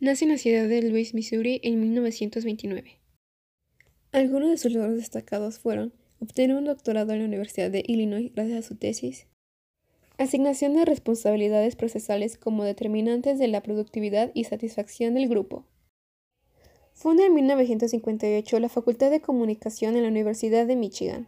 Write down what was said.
Nace en la ciudad de Louis, Missouri, en 1929. Algunos de sus logros destacados fueron obtener un doctorado en la Universidad de Illinois gracias a su tesis, asignación de responsabilidades procesales como determinantes de la productividad y satisfacción del grupo. Funda en 1958 la Facultad de Comunicación en la Universidad de Michigan.